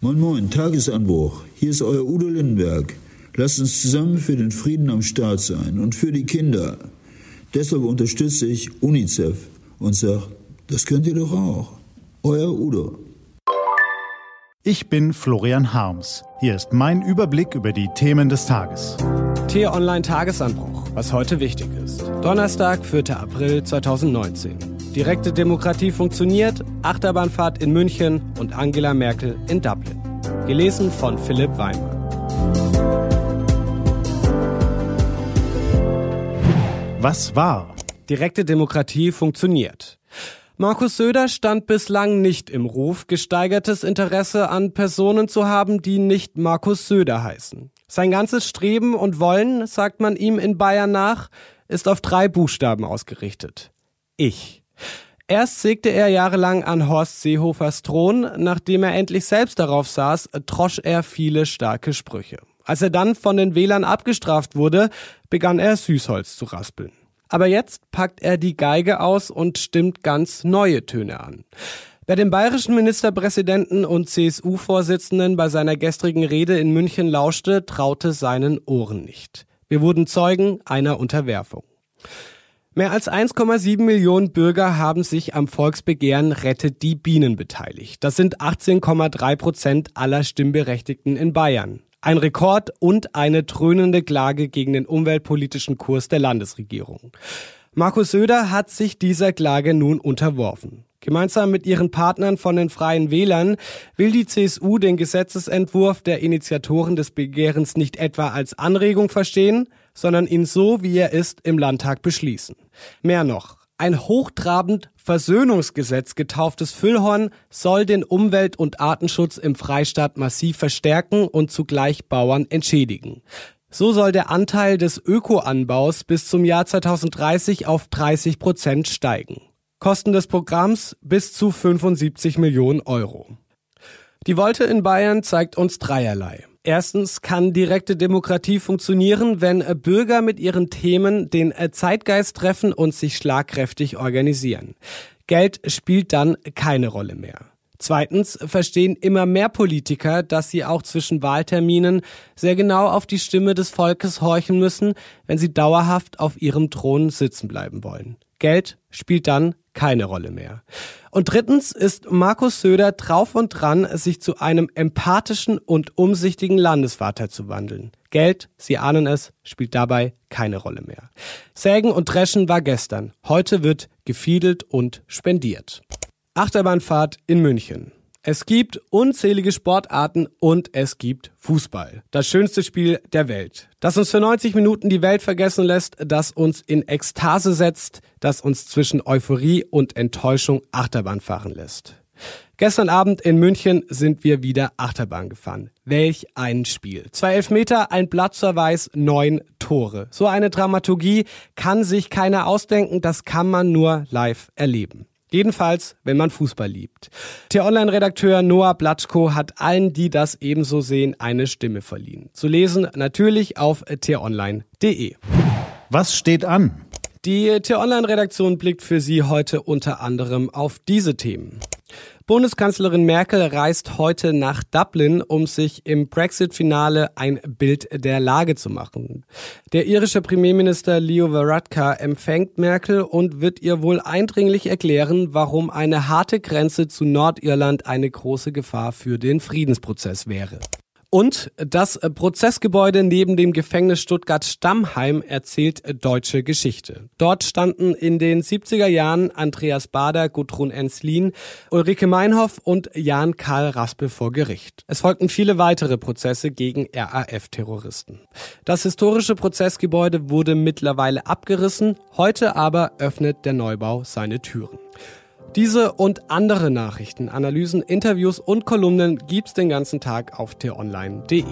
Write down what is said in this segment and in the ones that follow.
Moin Moin, Tagesanbruch. Hier ist euer Udo Lindenberg. Lasst uns zusammen für den Frieden am Start sein und für die Kinder. Deshalb unterstütze ich UNICEF und sage, das könnt ihr doch auch. Euer Udo. Ich bin Florian Harms. Hier ist mein Überblick über die Themen des Tages. T-Online Tagesanbruch, was heute wichtig ist. Donnerstag, 4. April 2019. Direkte Demokratie funktioniert, Achterbahnfahrt in München und Angela Merkel in Dublin. Gelesen von Philipp Weimer. Was war? Direkte Demokratie funktioniert. Markus Söder stand bislang nicht im Ruf, gesteigertes Interesse an Personen zu haben, die nicht Markus Söder heißen. Sein ganzes Streben und Wollen, sagt man ihm in Bayern nach, ist auf drei Buchstaben ausgerichtet. Ich. Erst sägte er jahrelang an Horst Seehofers Thron, nachdem er endlich selbst darauf saß, trosch er viele starke Sprüche. Als er dann von den Wählern abgestraft wurde, begann er Süßholz zu raspeln. Aber jetzt packt er die Geige aus und stimmt ganz neue Töne an. Wer dem bayerischen Ministerpräsidenten und CSU-Vorsitzenden bei seiner gestrigen Rede in München lauschte, traute seinen Ohren nicht. Wir wurden Zeugen einer Unterwerfung. Mehr als 1,7 Millionen Bürger haben sich am Volksbegehren Rettet die Bienen beteiligt. Das sind 18,3 Prozent aller Stimmberechtigten in Bayern. Ein Rekord und eine dröhnende Klage gegen den umweltpolitischen Kurs der Landesregierung. Markus Söder hat sich dieser Klage nun unterworfen. Gemeinsam mit ihren Partnern von den Freien Wählern will die CSU den Gesetzesentwurf der Initiatoren des Begehrens nicht etwa als Anregung verstehen, sondern ihn so, wie er ist, im Landtag beschließen. Mehr noch. Ein hochtrabend Versöhnungsgesetz getauftes Füllhorn soll den Umwelt- und Artenschutz im Freistaat massiv verstärken und zugleich Bauern entschädigen. So soll der Anteil des Ökoanbaus bis zum Jahr 2030 auf 30 Prozent steigen. Kosten des Programms bis zu 75 Millionen Euro. Die Wolte in Bayern zeigt uns dreierlei. Erstens kann direkte Demokratie funktionieren, wenn Bürger mit ihren Themen den Zeitgeist treffen und sich schlagkräftig organisieren. Geld spielt dann keine Rolle mehr. Zweitens verstehen immer mehr Politiker, dass sie auch zwischen Wahlterminen sehr genau auf die Stimme des Volkes horchen müssen, wenn sie dauerhaft auf ihrem Thron sitzen bleiben wollen. Geld spielt dann keine Rolle mehr. Und drittens ist Markus Söder drauf und dran, sich zu einem empathischen und umsichtigen Landesvater zu wandeln. Geld, Sie ahnen es, spielt dabei keine Rolle mehr. Sägen und Dreschen war gestern. Heute wird gefiedelt und spendiert. Achterbahnfahrt in München. Es gibt unzählige Sportarten und es gibt Fußball. Das schönste Spiel der Welt. Das uns für 90 Minuten die Welt vergessen lässt, das uns in Ekstase setzt, das uns zwischen Euphorie und Enttäuschung Achterbahn fahren lässt. Gestern Abend in München sind wir wieder Achterbahn gefahren. Welch ein Spiel. Zwei Elfmeter, ein Platzverweis, neun Tore. So eine Dramaturgie kann sich keiner ausdenken, das kann man nur live erleben. Jedenfalls, wenn man Fußball liebt. T-Online-Redakteur Noah Blatschko hat allen, die das ebenso sehen, eine Stimme verliehen. Zu lesen natürlich auf t-online.de. Was steht an? Die T-Online-Redaktion blickt für Sie heute unter anderem auf diese Themen. Bundeskanzlerin Merkel reist heute nach Dublin, um sich im Brexit-Finale ein Bild der Lage zu machen. Der irische Premierminister Leo Varadkar empfängt Merkel und wird ihr wohl eindringlich erklären, warum eine harte Grenze zu Nordirland eine große Gefahr für den Friedensprozess wäre. Und das Prozessgebäude neben dem Gefängnis Stuttgart-Stammheim erzählt deutsche Geschichte. Dort standen in den 70er Jahren Andreas Bader, Gudrun Enslin, Ulrike Meinhoff und Jan Karl Raspe vor Gericht. Es folgten viele weitere Prozesse gegen RAF-Terroristen. Das historische Prozessgebäude wurde mittlerweile abgerissen, heute aber öffnet der Neubau seine Türen. Diese und andere Nachrichten, Analysen, Interviews und Kolumnen gibt's den ganzen Tag auf t-online.de.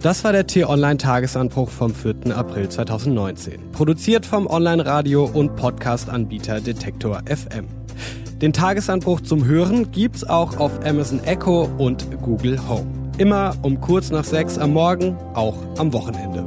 Das war der T-Online Tagesanbruch vom 4. April 2019. Produziert vom Online-Radio und Podcast-Anbieter Detektor FM. Den Tagesanbruch zum Hören gibt's auch auf Amazon Echo und Google Home. Immer um kurz nach sechs am Morgen, auch am Wochenende.